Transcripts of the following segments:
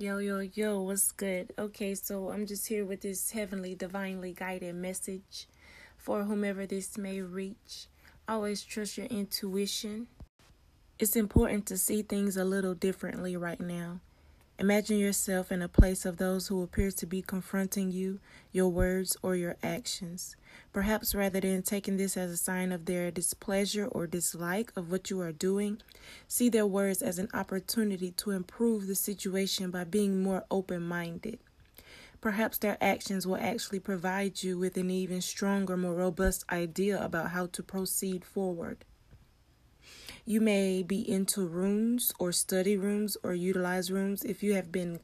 Yo, yo, yo, what's good? Okay, so I'm just here with this heavenly, divinely guided message for whomever this may reach. Always trust your intuition. It's important to see things a little differently right now. Imagine yourself in a place of those who appear to be confronting you, your words, or your actions. Perhaps rather than taking this as a sign of their displeasure or dislike of what you are doing, see their words as an opportunity to improve the situation by being more open minded. Perhaps their actions will actually provide you with an even stronger, more robust idea about how to proceed forward. You may be into runes or study runes or utilize runes if you have been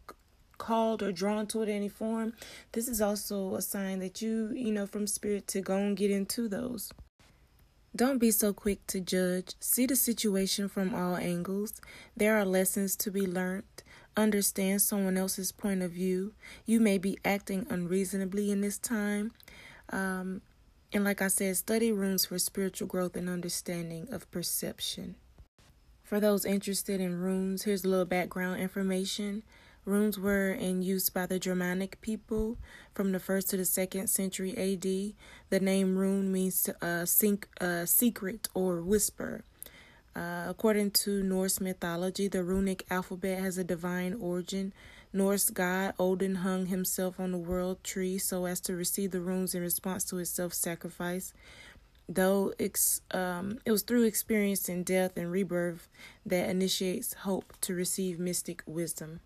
called or drawn to it in any form. This is also a sign that you, you know, from spirit to go and get into those. Don't be so quick to judge. See the situation from all angles. There are lessons to be learned. Understand someone else's point of view. You may be acting unreasonably in this time. Um, and like I said, study runes for spiritual growth and understanding of perception. For those interested in runes, here's a little background information. Runes were in use by the Germanic people from the first to the second century AD. The name rune means uh, sink, uh, secret or whisper. Uh, according to Norse mythology, the runic alphabet has a divine origin Norse god Odin hung himself on the world tree so as to receive the runes in response to his self sacrifice. Though it's, um, it was through experience in death and rebirth that initiates hope to receive mystic wisdom.